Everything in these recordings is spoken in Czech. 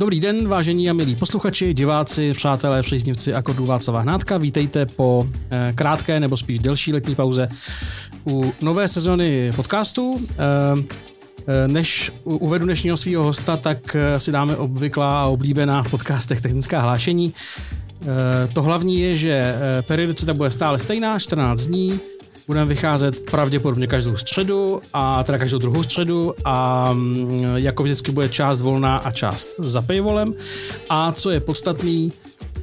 Dobrý den, vážení a milí posluchači, diváci, přátelé, příznivci Akordu Václava Hnátka. Vítejte po eh, krátké nebo spíš delší letní pauze u nové sezony podcastu. Eh, eh, než uvedu dnešního svého hosta, tak si dáme obvyklá a oblíbená v podcastech technická hlášení. To hlavní je, že periodicita bude stále stejná, 14 dní, Budeme vycházet pravděpodobně každou středu, a teda každou druhou středu a mm, jako vždycky bude část volná a část za paywallem. A co je podstatný,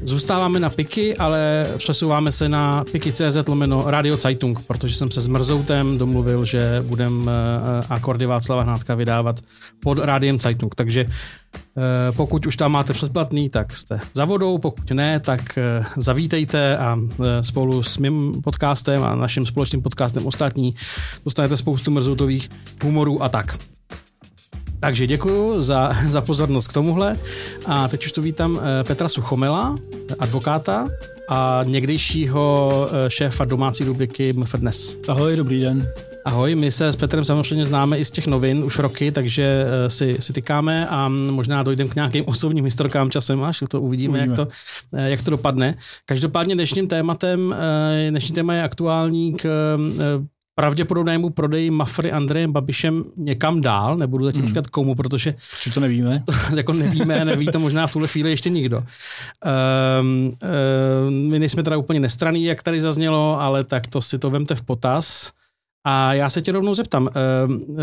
Zůstáváme na Piky, ale přesouváme se na Piky.cz lomeno Radio Zeitung, protože jsem se s Mrzoutem domluvil, že budeme eh, akordy Václava Hnádka vydávat pod Rádiem Zeitung. Takže eh, pokud už tam máte předplatný, tak jste za vodou, pokud ne, tak eh, zavítejte a spolu s mým podcastem a naším společným podcastem ostatní dostanete spoustu mrzoutových humorů a tak. Takže děkuji za, za pozornost k tomuhle. A teď už tu vítám eh, Petra Suchomela, advokáta a někdejšího eh, šéfa domácí rubriky MFDNES. Ahoj, dobrý den. Ahoj, my se s Petrem samozřejmě známe i z těch novin už roky, takže eh, si, si tykáme a možná dojdeme k nějakým osobním historkám časem, až to uvidíme, uvidíme. Jak, to, jak to dopadne. Každopádně dnešním tématem, dnešní téma je aktuální k pravděpodobnému prodeji Mafry Andrejem Babišem někam dál, nebudu zatím hmm. říkat komu, protože... Či to nevíme? To, jako nevíme, neví to možná v tuhle chvíli ještě nikdo. Um, um, my nejsme teda úplně nestraný, jak tady zaznělo, ale tak to si to vemte v potaz. A já se tě rovnou zeptám, um, uh,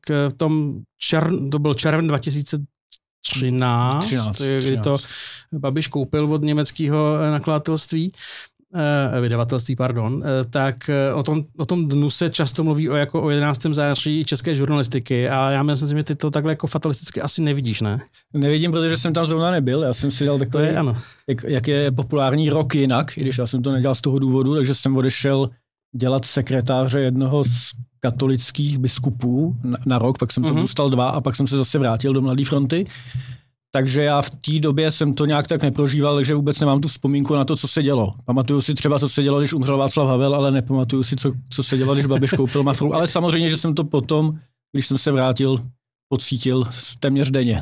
k tom čern, to byl červen 2013, 13, 13. kdy to Babiš koupil od německého nakladatelství vydavatelství, pardon, eh, tak eh, o tom, o tom dnu se často mluví o, jako o 11. září české žurnalistiky a já myslím, že ty to takhle jako fatalisticky asi nevidíš, ne? Nevidím, protože jsem tam zrovna nebyl, já jsem si dal takový, je, ano. Jak, jak je populární rok jinak, i když já jsem to nedělal z toho důvodu, takže jsem odešel dělat sekretáře jednoho z katolických biskupů na, na rok, pak jsem tam mm-hmm. zůstal dva a pak jsem se zase vrátil do Mladé fronty. Takže já v té době jsem to nějak tak neprožíval, takže vůbec nemám tu vzpomínku na to, co se dělo. Pamatuju si třeba, co se dělo, když umřel Václav Havel, ale nepamatuju si, co, co se dělo, když Babiš koupil Mafru. Ale samozřejmě, že jsem to potom, když jsem se vrátil pocítil téměř denně.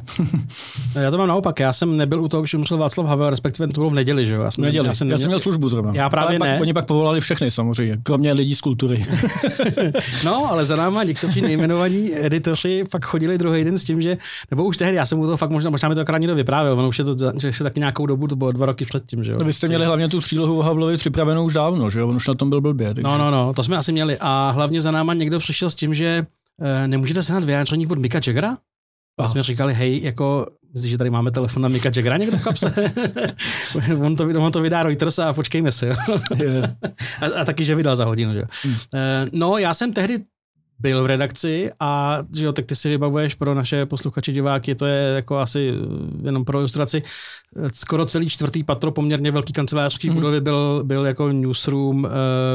já to mám naopak, já jsem nebyl u toho, když umřel Václav Havel, respektive to bylo v neděli, že jo? Já jsem, neděli. Já jsem, neděli. já jsem měl službu zrovna. Já právě ale ne. Pak, oni pak povolali všechny samozřejmě, kromě lidí z kultury. no, ale za náma někteří nejmenovaní editoři pak chodili druhý den s tím, že, nebo už tehdy, já jsem u toho fakt možná, možná mi to akorát někdo vyprávěl, ono už je to, že ještě taky nějakou dobu, to bylo dva roky předtím, že jo? No, vy jste měli hlavně tu přílohu o Havlovi připravenou už dávno, že jo? On už na tom byl blbě. Takže... No, no, no, to jsme asi měli. A hlavně za náma někdo přišel s tím, že nemůžete sehnat vyjádření od Mika Jaggera? A jsme říkali, hej, jako, myslíš, že tady máme telefon na Mika Jaggera někdo v kapse? on, to, on to vydá Reuters a počkejme si. a, a, taky, že vydal za hodinu. Že? Hmm. no, já jsem tehdy byl v redakci a že jo, tak ty si vybavuješ pro naše posluchače diváky, to je jako asi eh, jenom pro ilustraci, skoro celý čtvrtý patro poměrně velký kancelářský mm-hmm. budovy byl, byl jako newsroom uh,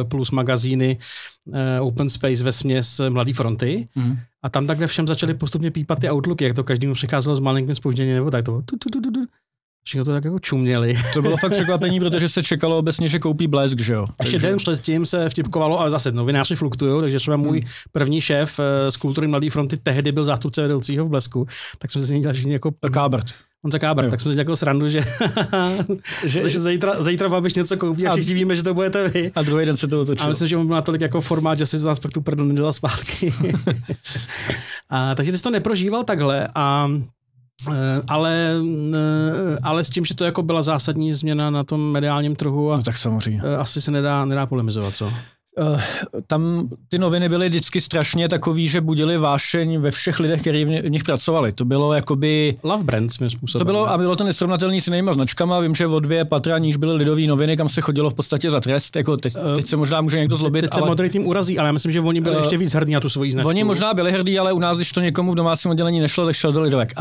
plus magazíny open space ve směs Mladý fronty mm-hmm. a tam tak ve všem začaly postupně pípat ty outlooky, jak to každému přicházelo s malinkým spožděním nebo tak to tu, tu, tu, tu, tu. Všichni to tak jako čuměli. To bylo fakt překvapení, protože se čekalo obecně, že koupí blesk, že jo? Ještě den předtím se vtipkovalo, ale zase novináři fluktují, takže třeba můj hmm. první šéf eh, z kultury Mladé fronty tehdy byl zástupce vedoucího v blesku, tak jsme se s ním dělali jako... Kábert. On se kábert, tak jsme si jako srandu, že, že, že zítra, zítra Babiš něco koupí a všichni víme, že to budete vy. A druhý den se to otočilo. A myslím, že on byl natolik jako formát, že si z nás pak tu prdel nedělal zpátky. a, takže ty jsi to neprožíval takhle a ale, eh, ale s tím, že to jako byla zásadní změna na tom mediálním trhu a no, tak samozřejmě. Eh, asi se nedá, nedá polemizovat, co? Uh, tam ty noviny byly vždycky strašně takový, že budili vášeň ve všech lidech, kteří v nich pracovali. To bylo jakoby... Love brand svým způsobem. To bylo, a bylo to nesrovnatelný s jinýma značkama. Vím, že o dvě patra níž byly lidové noviny, kam se chodilo v podstatě za trest. Jako teď, uh, teď se možná může někdo zlobit. Teď ale... se modrý tým urazí, ale já myslím, že oni byli uh, ještě víc hrdí na tu svoji značku. Oni možná byli hrdí, ale u nás, když to někomu v domácím oddělení nešlo, tak šel do lidovek.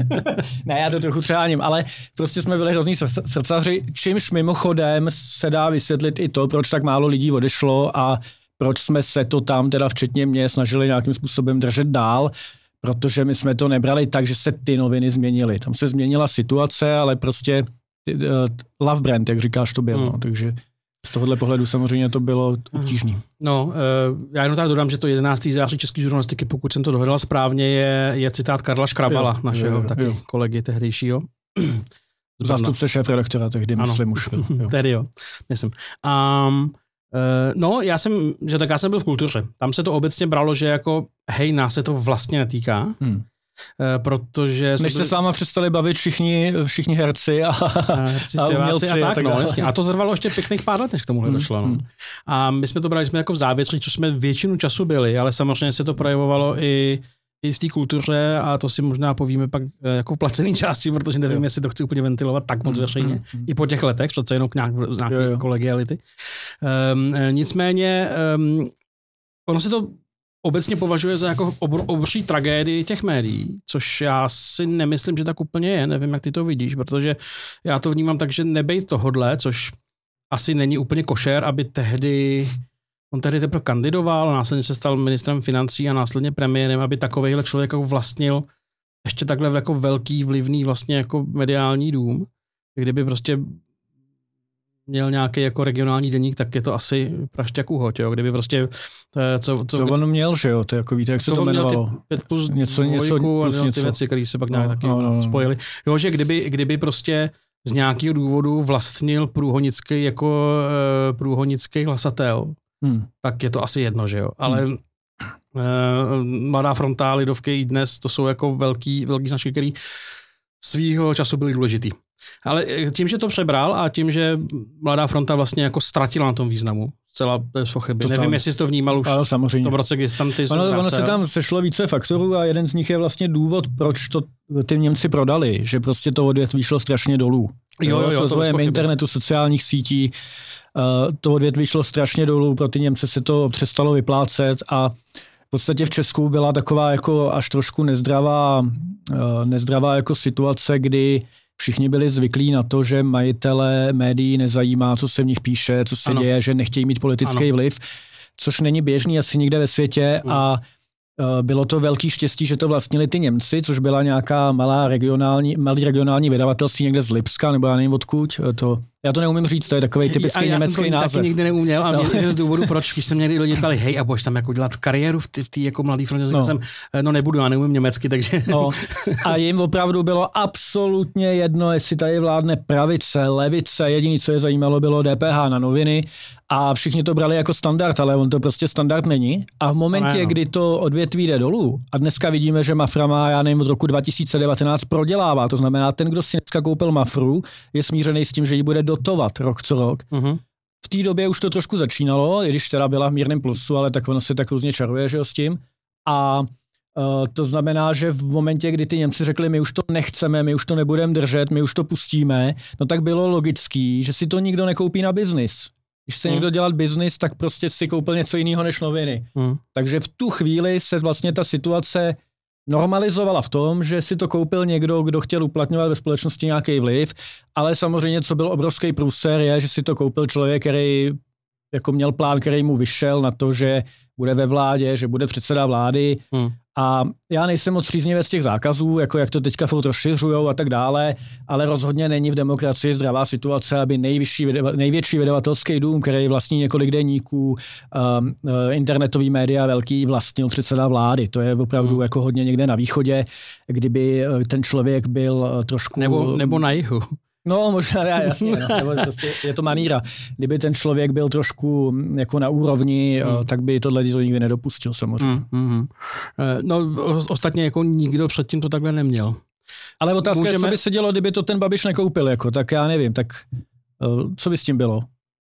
ne, já to trochu třeáním, ale prostě jsme byli hrozní srdcaři, čímž mimochodem se dá vysvětlit i to, proč tak málo lidí odešlo a proč jsme se to tam, teda včetně mě, snažili nějakým způsobem držet dál, protože my jsme to nebrali tak, že se ty noviny změnily. Tam se změnila situace, ale prostě uh, love brand, jak říkáš to bylo. Hmm. No, takže Z tohohle pohledu samozřejmě to bylo obtížné. No, já jenom tady dodám, že to 11. září české žurnalistiky, pokud jsem to dohledal správně, je, je citát Karla Škrabala, jo, našeho jo, jo, taky jo. kolegy tehdejšího. Zástupce šéf redaktora tehdy, ano. myslím už. Jo. Tedy jo, myslím. Um, Uh, no, já jsem, že tak já jsem byl v kultuře. Tam se to obecně bralo, že jako, hej, nás se to vlastně netýká. Hmm. Uh, protože... Než se s váma přestali bavit všichni, všichni herci a, a, herci, a umělci a tak, a tak no, jasně. A to trvalo ještě pěkných pár let, než k tomuhle hmm. došlo. No. Hmm. A my jsme to brali jsme jako v závětří, což jsme většinu času byli, ale samozřejmě se to projevovalo i i v té kultuře a to si možná povíme pak eh, jako v placený části, protože nevím, jo. jestli to chci úplně ventilovat tak moc mm, veřejně, mm, mm. i po těch letech, přece jenom k nějak, z nějaké jo, jo. kolegiality. Um, nicméně um, ono se to obecně považuje za jako obr, obří tragédii těch médií, což já si nemyslím, že tak úplně je, nevím, jak ty to vidíš, protože já to vnímám tak, že nebejt tohodle, což asi není úplně košer, aby tehdy On tehdy teprve kandidoval, následně se stal ministrem financí a následně premiérem, aby takovýhle člověk jako vlastnil ještě takhle jako velký, vlivný vlastně jako mediální dům. Kdyby prostě měl nějaký jako regionální deník, tak je to asi prašťak uhoď, jo. Kdyby prostě... To, co, co, to on měl, že jo, to jako víte, jak se to, to jmenovalo. Pět plus něco, něco, plus a něco. ty věci, které se pak nějak no, taky no, no, no. spojily. Jo, že kdyby, kdyby prostě z nějakého důvodu vlastnil průhonický jako uh, průhonický hlasatel, hmm. tak je to asi jedno, že jo. Ale hmm. uh, Mladá fronta, Lidovky i dnes, to jsou jako velký, velký značky, který svýho času byly důležitý. Ale eh, tím, že to přebral a tím, že Mladá fronta vlastně jako ztratila na tom významu, zcela bez pochyby. Nevím, tam, jestli jsi to vnímal už ale samozřejmě. v tom roce, kdy jsi tam ty... Ono, ono se tam sešlo více faktorů a jeden z nich je vlastně důvod, proč to ty Němci prodali, že prostě to odvětví šlo strašně dolů. Jo, jo, jo, rozvojem internetu, sociálních sítí, to odvětví šlo strašně dolů, pro ty Němce se to přestalo vyplácet a v podstatě v Česku byla taková jako až trošku nezdravá, uh, nezdravá jako situace, kdy všichni byli zvyklí na to, že majitele médií nezajímá, co se v nich píše, co se ano. děje, že nechtějí mít politický ano. vliv, což není běžný asi nikde ve světě hmm. a Eh, bylo to velký štěstí, že to vlastnili ty Němci, což byla nějaká malá regionální, malý regionální vydavatelství někde z Lipska, nebo já nevím odkud. Eh, to, já to neumím říct, to je takový typický já, německý já jsem to název. taky nikdy neuměl a no. jeden z důvodů, proč, když se mě lidi ptali, hej, a budeš tam jako dělat kariéru v té jako mladý frontě, no. jsem, eh, no nebudu, já neumím německy, takže... No. A jim opravdu bylo absolutně jedno, jestli tady vládne pravice, levice, jediné, co je zajímalo, bylo DPH na noviny a všichni to brali jako standard, ale on to prostě standard není. A v momentě, no. kdy to odvětví jde dolů, a dneska vidíme, že Mafra má, já nevím, od roku 2019 prodělává, to znamená, ten, kdo si dneska koupil Mafru, je smířený s tím, že ji bude dotovat rok co rok. Uh-huh. V té době už to trošku začínalo, i když teda byla v mírném plusu, ale tak ono se tak různě čaruje, že jo, s tím. A Uh, to znamená, že v momentě, kdy ty Němci řekli, my už to nechceme, my už to nebudeme držet, my už to pustíme, no tak bylo logický, že si to nikdo nekoupí na biznis. Když chce hmm. někdo dělat biznis, tak prostě si koupil něco jiného než noviny. Hmm. Takže v tu chvíli se vlastně ta situace normalizovala v tom, že si to koupil někdo, kdo chtěl uplatňovat ve společnosti nějaký vliv, ale samozřejmě, co byl obrovský průser, je, že si to koupil člověk, který jako měl plán, který mu vyšel na to, že bude ve vládě, že bude předseda vlády hmm. A já nejsem moc příznivec těch zákazů, jako jak to teďka furt rozšiřujou a tak dále, ale rozhodně není v demokracii zdravá situace, aby nejvyšší, největší vydavatelský dům, který vlastní několik deníků, um, uh, internetový média velký, vlastnil předseda vlády. To je opravdu hmm. jako hodně někde na východě, kdyby uh, ten člověk byl uh, trošku... Nebo, nebo na jihu. No, možná, já, jasně, no, nebo prostě je to maníra. Kdyby ten člověk byl trošku jako na úrovni, mm. tak by tohle to nikdy nedopustil samozřejmě. Mm, mm. No, ostatně jako nikdo předtím to takhle neměl. Ale otázka Můžeme... je, co by se dělo, kdyby to ten Babiš nekoupil, jako, tak já nevím, tak eh, co by s tím bylo?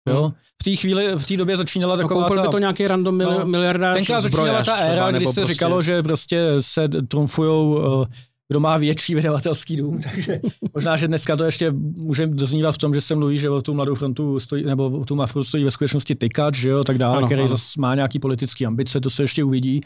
Jo? Hmm. V té chvíli, v té době začínala no, taková no, ta... by to nějaký random mili- no, miliardář Tenkrát začínala ta éra, kdy se prostě... říkalo, že prostě se trumfujou uh, kdo má větší vydavatelský dům, takže možná, že dneska to ještě může doznívat v tom, že se mluví, že o tu mladou frontu stojí, nebo o tu mafru stojí ve skutečnosti tykač, že jo, tak dále, ano, který ano. zase má nějaký politický ambice, to se ještě uvidí,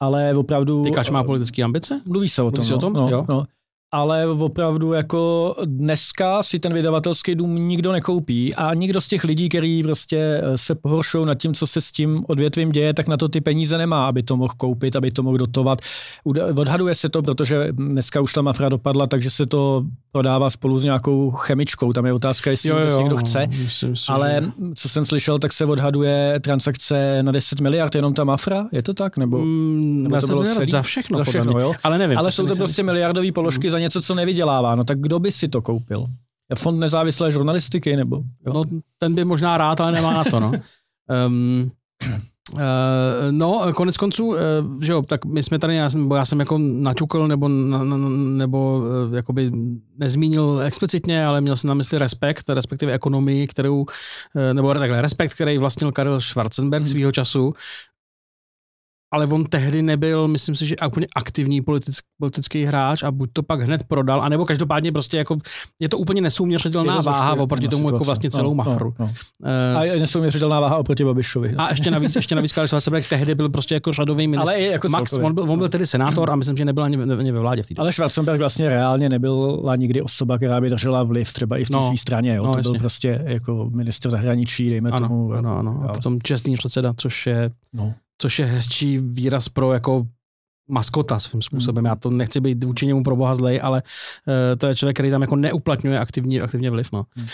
ale opravdu... Tykač má politické ambice? Mluví se o tom, se o tom? No, jo. No. Ale opravdu jako dneska si ten vydavatelský dům nikdo nekoupí a nikdo z těch lidí, kteří prostě eh, se pohoršou nad tím, co se s tím odvětvím děje, tak na to ty peníze nemá, aby to mohl koupit, aby to mohl dotovat. Odhaduje se to, protože dneska už ta mafra dopadla, takže se to prodává spolu s nějakou chemičkou. Tam je otázka, jestli jo, jo, někdo chce. Myslím si, ale že... co jsem slyšel, tak se odhaduje transakce na 10 miliard, jenom ta mafra, je to tak? Nebo, mm, nebo to bylo celý? Za všechno, za všechno jo? Ale nevím. Ale jsou to prostě miliardové položky mm. za něco, co nevydělává. No tak kdo by si to koupil? Fond nezávislé žurnalistiky nebo? Jo? No, ten by možná rád, ale nemá na to, no. um, Uh, no, konec konců, uh, že jo, tak my jsme tady, já jsem, já jsem jako naťukl nebo, na, na, nebo uh, jakoby nezmínil explicitně, ale měl jsem na mysli respekt, respektive ekonomii, kterou, uh, nebo takhle, respekt, který vlastnil Karel Schwarzenberg hmm. svýho času, ale on tehdy nebyl, myslím si, že úplně aktivní politický, politický hráč a buď to pak hned prodal, anebo každopádně prostě jako je to úplně nesouměřitelná je to váha oproti tomu jako vlastně celou no, mafru. No, no. A je nesouměřitelná váha oproti Babišovi. A ještě navíc, ještě navíc Karel Schwarzenberg tehdy byl prostě jako řadový ministr. Ale jako Max, on byl, on byl tedy senátor a myslím, že nebyl ani, ani ve vládě v té Ale Schwarzenberg vlastně reálně nebyla nikdy osoba, která by držela vliv třeba i v té no, své straně. Jo? No, to jasně. byl prostě jako minister zahraničí, dejme ano, tomu. Ano, ano. A potom čestný předseda, což je no což je hezčí výraz pro jako maskota svým způsobem. Hmm. Já to nechci být vůči němu pro boha zlej, ale uh, to je člověk, který tam jako neuplatňuje aktivní, aktivně vliv. No. Hmm.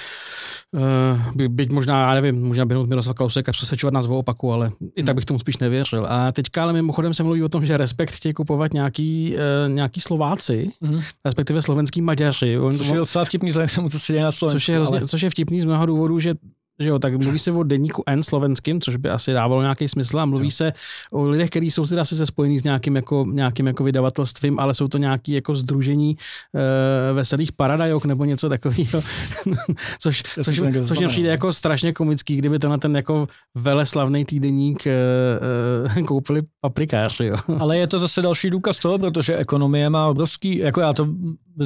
Uh, by, byť možná, já nevím, možná by Miroslav Klausek a přesvědčovat nás o opaku, ale hmm. i tak hmm. bych tomu spíš nevěřil. A teďka ale mimochodem se mluví o tom, že Respekt chtějí kupovat nějaký, uh, nějaký Slováci, hmm. respektive slovenský Maďaři. On, což je vtipný, co se děje na Slovensku. Což je, hrozně, ale... což je vtipný z mnoha důvodů, že že jo, tak mluví se o denníku N slovenským, což by asi dávalo nějaký smysl a mluví se o lidech, kteří jsou teda asi se spojení s nějakým jako, nějakým jako vydavatelstvím, ale jsou to nějaký jako združení e, veselých paradajok nebo něco takového, což, což, což mě přijde jako strašně komický, kdyby tenhle ten jako veleslavný týdeník e, e, koupili paprikáři. Jo. Ale je to zase další důkaz toho, protože ekonomie má obrovský, jako já to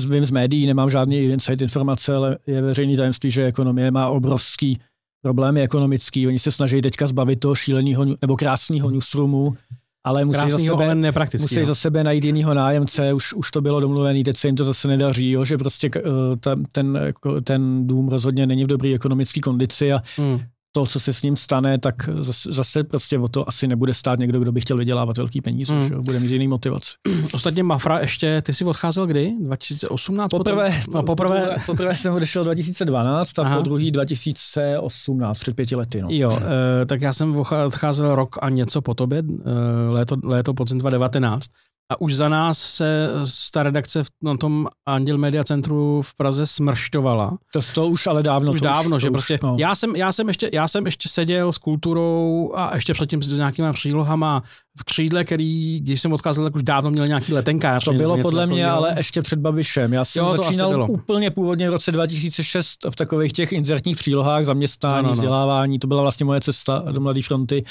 vím z médií, nemám žádný insight informace, ale je veřejný tajemství, že ekonomie má obrovský problémy ekonomický. Oni se snaží teďka zbavit toho šíleného nebo krásného newsroomu, ale musí za, sebe, ale musí no. za sebe najít jinýho nájemce, už, už to bylo domluvený, teď se jim to zase nedaří, jo, že prostě uh, ta, ten, jako, ten dům rozhodně není v dobré ekonomické kondici a hmm to, co se s ním stane, tak zase, zase prostě o to asi nebude stát někdo, kdo by chtěl vydělávat velký peníze, mm. že bude mít jiný motivace. Ostatně Mafra ještě, ty jsi odcházel kdy? 2018? Poprvé, potom? No, poprvé, poprvé, jsem odešel 2012 a Aha. po druhý 2018, před pěti lety. No. Jo, e, tak já jsem odcházel rok a něco po tobě, e, léto, léto podzim 2019. A už za nás se ta redakce v, na tom Anděl Media Centru v Praze smrštovala. To, to už ale dávno. Už to dávno, už, že to prostě. Už, no. já, jsem, já, jsem ještě, já jsem ještě seděl s kulturou a ještě předtím s nějakýma přílohama v křídle, který, když jsem odcházel, tak už dávno měl nějaký letenkář. To bylo podle mě ale ještě před Babišem. Já jsem jo, začínal úplně původně v roce 2006 v takových těch inzertních přílohách, zaměstnání, ano, no. vzdělávání. To byla vlastně moje cesta do Mladé fronty.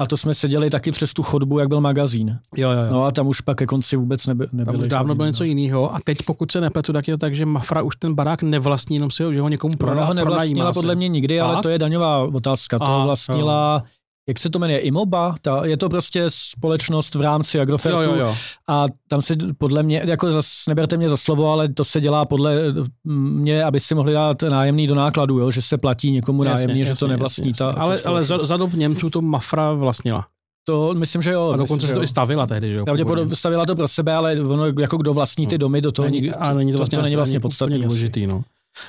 A to jsme seděli taky přes tu chodbu, jak byl magazín. Jo, jo, jo. No a tam už pak ke konci vůbec neby, nebylo. Tam už dávno bylo něco jiného. A teď, pokud se nepletu, tak je to tak, že Mafra už ten barák nevlastní, jenom si ho, že ho někomu prodá. ho nevlastnila podle mě nikdy, ale to je daňová otázka. To vlastnila jo jak se to jmenuje, Imoba, ta, je to prostě společnost v rámci Agrofertu jo, jo, jo. a tam se podle mě, jako zas, neberte mě za slovo, ale to se dělá podle mě, aby si mohli dát nájemný do nákladu, jo, že se platí někomu jasně, nájemný, jasně, že to nevlastní. Jasně, jasně. Ta, ale, ale za, za dob Němců to Mafra vlastnila. To myslím, že jo. A dokonce se to i stavila tehdy, že jo? Pravděpodobně stavila to pro sebe, ale ono, jako kdo vlastní ty domy, do toho není, a není to, vlastně, to, to není vlastně podstatně důležitý, no.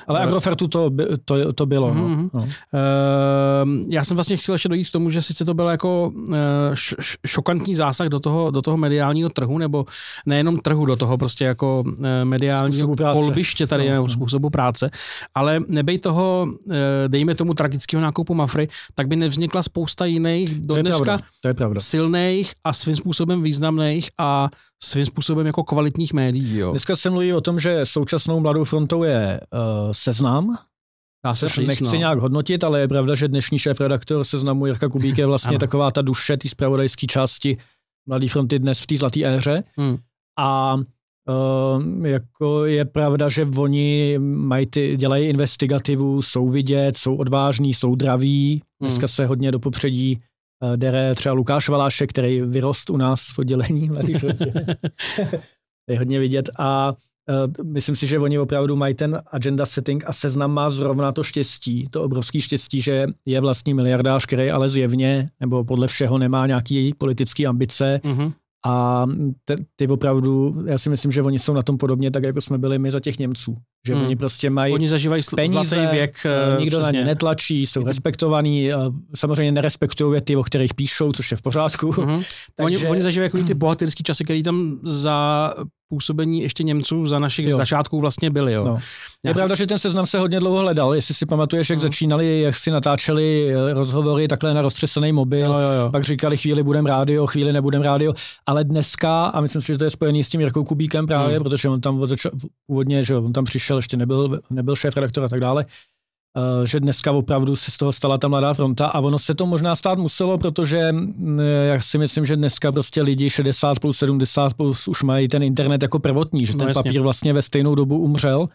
Ale Agrofertu to, to, to bylo. Mm-hmm. No. Uh, já jsem vlastně chtěl ještě dojít k tomu, že sice to byl jako uh, šokantní zásah do toho, do toho mediálního trhu, nebo nejenom trhu, do toho prostě jako uh, mediálního kolbiště tady, no, no. způsobu práce, ale nebej toho, uh, dejme tomu tragického nákupu Mafry, tak by nevznikla spousta jiných do dneška silných a svým způsobem významných a svým způsobem jako kvalitních médií. Jo. Dneska se mluví o tom, že současnou mladou frontou je uh, seznam, já se říct, nechci no. nějak hodnotit, ale je pravda, že dnešní šéf-redaktor seznamu Jirka Kubík je vlastně taková ta duše té zpravodajské části Mladé fronty dnes v té zlaté éře. Hmm. A uh, jako je pravda, že oni mají ty, dělají investigativu, jsou vidět, jsou odvážní, jsou draví. Dneska hmm. se hodně do popředí Eh, dere třeba Lukáš Valášek, který vyrost u nás v oddělení je hodně vidět. A Uh, myslím si, že oni opravdu mají ten agenda setting a seznam má zrovna to štěstí, to obrovské štěstí, že je vlastní miliardář, který ale zjevně nebo podle všeho nemá nějaký politický ambice mm-hmm. A te, ty opravdu, já si myslím, že oni jsou na tom podobně, tak jako jsme byli my za těch Němců. Že hmm. oni prostě mají Oni zažívají peníze, věk. Uh, nikdo přesně. na ně netlačí, jsou respektovaní, uh, samozřejmě nerespektují ty, o kterých píšou, což je v pořádku. Hmm. Takže... Oni, oni zažívají jako ty bohatyrský časy, které tam za působení ještě Němců za našich jo. začátků vlastně byli. Jo. No. Je pravda, že ten seznam se hodně dlouho hledal. Jestli si pamatuješ, jak no. začínali, jak si natáčeli eh, rozhovory takhle na roztřesený mobil, jo, jo, jo. pak říkali chvíli budem rádio, chvíli nebudem rádio, ale dneska, a myslím si, že to je spojený s tím Jirkou Kubíkem právě, hmm. protože on tam od zača- původně, že on tam přišel, ještě nebyl, nebyl šéf redaktor a tak dále, Eh, že dneska opravdu se z toho stala ta mladá fronta a ono se to možná stát muselo, protože mm, já si myslím, že dneska prostě lidi 60 plus, 70 plus už mají ten internet jako prvotní, že no ten no, papír vlastně ve stejnou dobu umřel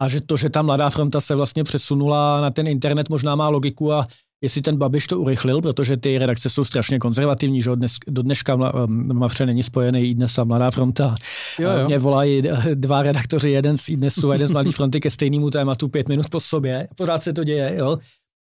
a že to, že ta mladá fronta se vlastně přesunula na ten internet možná má logiku a jestli ten Babiš to urychlil, protože ty redakce jsou strašně konzervativní, že dnes, do dneška Mavře není spojený i dnes a Mladá fronta. Jo, jo. Mě volají dva redaktoři, jeden z Idnesu a jeden z Mladé fronty ke stejnému tématu pět minut po sobě. Pořád se to děje, jo.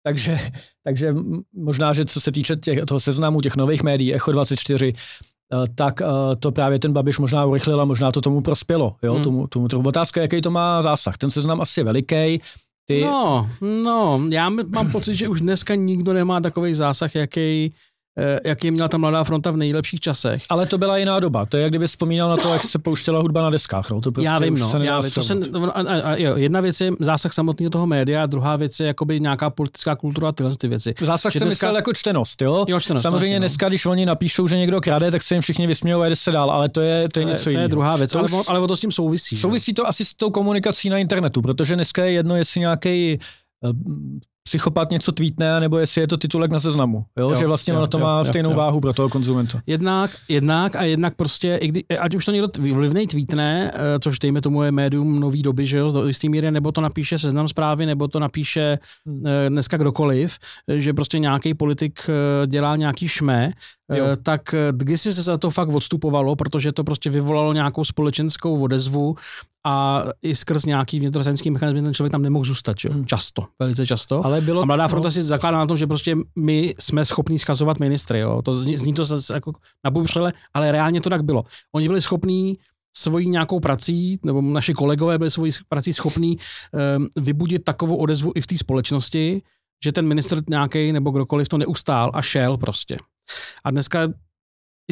Takže, takže možná, že co se týče těch, toho seznamu těch nových médií, Echo 24, eh, tak eh, to právě ten Babiš možná urychlil a možná to tomu prospělo. Jo? Hmm. Tomu, tomu, tomu. Otázka, jaký to má zásah. Ten seznam asi je veliký, ty... No, no, já mám pocit, že už dneska nikdo nemá takový zásah, jaký Eh, jaký měla ta mladá fronta v nejlepších časech. Ale to byla jiná doba. To je, jak kdyby vzpomínal na to, jak se pouštěla hudba na deskách. No. To prostě já vím, no. Se já, to se, a, a, a, jo, jedna věc je zásah samotného toho média, druhá věc je jakoby nějaká politická kultura a tyhle ty věci. Zásah jsem dneska... myslel jako čtenost, jo? jo čtenost, Samozřejmě vlastně, dneska, no. když oni napíšou, že někdo krade, tak se jim všichni vysmějou a jde se dál, ale to je, to je něco jiného. To je druhá věc, to ale, už, ale to s tím souvisí. Souvisí že? to asi s tou komunikací na internetu, protože dneska je jedno, jestli nějaký Eh, psychopat něco tweetne, nebo jestli je to titulek na seznamu. Jo? jo že vlastně jo, ono to jo, má jo, stejnou jo. váhu pro toho konzumenta. Jednak, jednak a jednak prostě, i kdy, ať už to někdo vlivnej tweetne, eh, což dejme tomu je médium nový doby, že jo, do jistý míry, nebo to napíše seznam zprávy, nebo to napíše hmm. Eh, dneska kdokoliv, že prostě nějaký politik dělá nějaký šme, jo. tak kdysi se za to fakt odstupovalo, protože to prostě vyvolalo nějakou společenskou odezvu a i skrz nějaký vnitrozemský mechanismy ten člověk tam nemohl zůstat, že? Hmm. často, velice často. Ale bylo, a Mladá fronta no. si zakládá na tom, že prostě my jsme schopní skazovat ministry, jo? to zní, zní to zase jako na bubřele, ale reálně to tak bylo. Oni byli schopní svojí nějakou prací, nebo naši kolegové byli svojí prací schopní um, vybudit takovou odezvu i v té společnosti, že ten minister nějaký nebo kdokoliv to neustál a šel prostě. A dneska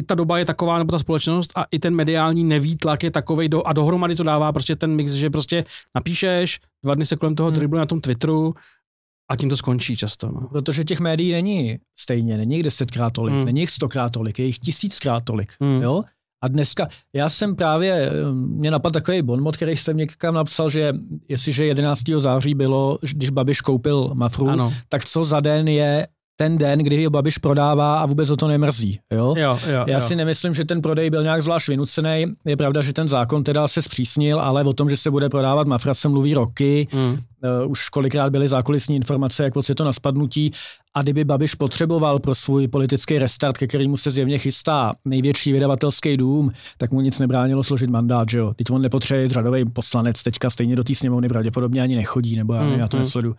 i ta doba je taková, nebo ta společnost a i ten mediální nevýtlak je takový do, a dohromady to dává prostě ten mix, že prostě napíšeš, dva dny se kolem toho hmm. na tom Twitteru a tím to skončí často. No. Protože těch médií není stejně, není jich desetkrát tolik, hmm. není jich stokrát tolik, je jich tisíckrát tolik, hmm. jo? A dneska, já jsem právě, mě napadl takový bonmot, který jsem někam napsal, že jestliže 11. září bylo, když Babiš koupil Mafru, ano. tak co za den je ten den, kdy ho Babiš prodává a vůbec o to nemrzí. Jo? Jo, jo, Já jo. si nemyslím, že ten prodej byl nějak zvlášť vynucený. Je pravda, že ten zákon teda se zpřísnil, ale o tom, že se bude prodávat Mafra se mluví roky. Mm. Uh, už kolikrát byly zákulisní informace, jak se to na spadnutí. A kdyby Babiš potřeboval pro svůj politický restart, ke kterému se zjevně chystá největší vydavatelský dům, tak mu nic nebránilo složit mandát, že jo. Teď on nepotřebuje řadový poslanec, teďka stejně do té sněmovny pravděpodobně ani nechodí, nebo já, mm, já to mm. nesledu.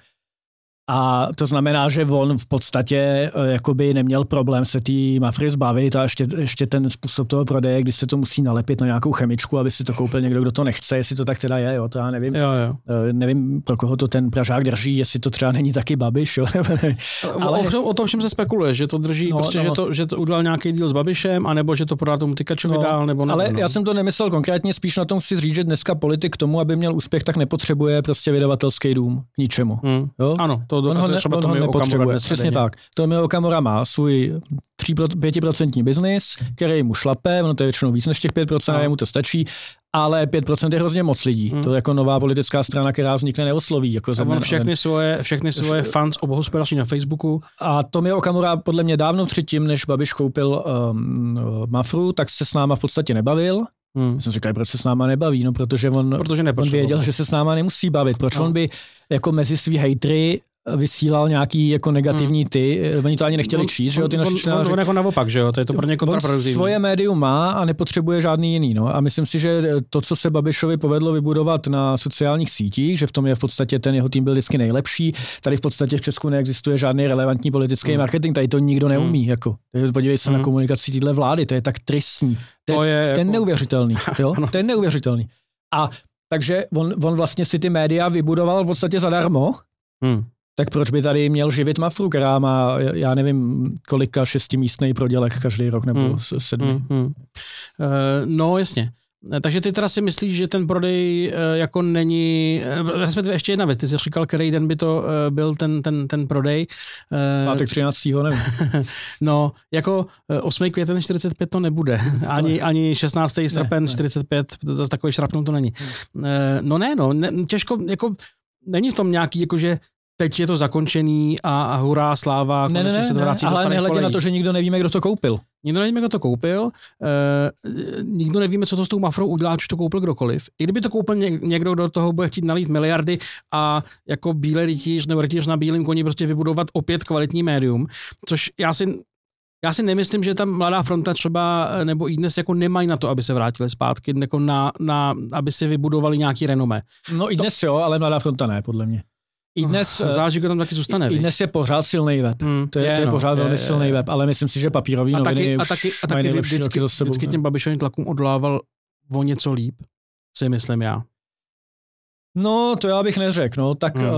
A to znamená, že on v podstatě eh, jakoby neměl problém se tý mafry zbavit a ještě, ještě ten způsob toho prodeje, kdy se to musí nalepit na nějakou chemičku, aby si to koupil někdo, kdo to nechce, jestli to tak teda je, jo, to já nevím. Jo, jo. Eh, nevím, pro koho to ten Pražák drží, jestli to třeba není taky Babiš, jo. Ale... O, o, tom všem se spekuluje, že to drží, no, prostě, no. Že, to, že to udělal nějaký díl s Babišem, anebo že to prodá tomu Tykačovi no, dál, nebo ne, Ale no. já jsem to nemyslel konkrétně, spíš na tom si říct, že dneska politik k tomu, aby měl úspěch, tak nepotřebuje prostě vydavatelský dům k ničemu. Hmm. Jo? Ano, to dokazuje třeba to nepotřebuje. Přesně tak. Tomio Okamura má svůj 5% biznis, který mu šlape, ono to je většinou víc než těch 5%, no. mu to stačí, ale 5% je hrozně moc lidí. Hmm. To je jako nová politická strana, která vznikne neosloví. Jako a on všechny svoje, všechny svoje fans obohospodaří na Facebooku. A Tomio Okamura podle mě dávno předtím, než Babiš koupil um, Mafru, tak se s náma v podstatě nebavil. Hmm. Já jsem říkal, proč se s náma nebaví, no protože on, protože on věděl, že se s náma nemusí bavit. Proč no. on by jako mezi svý hejtry vysílal nějaký jako negativní hmm. ty, oni to ani nechtěli on, číst, že jo, ty naši čtenáři. On, on, jako naopak, že jo, to je to pro ně kontraproduktivní. svoje médium má a nepotřebuje žádný jiný, no. A myslím si, že to, co se Babišovi povedlo vybudovat na sociálních sítích, že v tom je v podstatě ten jeho tým byl vždycky nejlepší, tady v podstatě v Česku neexistuje žádný relevantní politický hmm. marketing, tady to nikdo neumí, hmm. jako. Podívej se hmm. na komunikaci téhle vlády, to je tak tristní. To, to je, je jako... neuvěřitelný, jo? je neuvěřitelný. A takže on, on vlastně si ty média vybudoval v podstatě zadarmo, hmm. Tak proč by tady měl živit Mafru, která má, já nevím, kolika šestimístný prodělek každý rok, nebo hmm. sedmi. Hmm. Hmm. Uh, no, jasně. Eh, takže ty teda si myslíš, že ten prodej uh, jako není, respektive ještě jedna věc, ty jsi říkal, který den by to byl ten, ten, ten prodej. Pátek 13. nevím. no, jako 8. květen 45 to nebude, ani, ani 16. srpen ne, 45, to zase takový šrapnou to není. Uh, no ne, no, ne, těžko, jako není v tom nějaký, jakože teď je to zakončený a, a hurá, sláva, ne, ne, ne, se to vrací ne, ale nehledě na to, že nikdo nevíme, kdo to koupil. Nikdo nevíme, kdo to koupil, uh, nikdo nevíme, co to s tou mafrou udělá, či to koupil kdokoliv. I kdyby to koupil někdo, kdo do toho bude chtít nalít miliardy a jako bílé rytíř nebo rytíř na bílém koni prostě vybudovat opět kvalitní médium, což já si já si nemyslím, že ta mladá fronta třeba eh, nebo i dnes jako nemají na to, aby se vrátili zpátky, jako na, na, aby si vybudovali nějaký renomé. No i dnes to, jo, ale mladá fronta ne, podle mě. I dnes, uh, záleží, kdo tam taky zůstane. I dnes je pořád silný web. Hmm, to je, je, to je no, pořád je, velmi je, silný web, ale myslím si, že papírový a noviny taky, už a taky, a taky vždycky, za sebou. Vždycky těm Babišovým tlakům odolával o něco líp, si myslím já. No, to já bych neřekl. No. Tak hmm.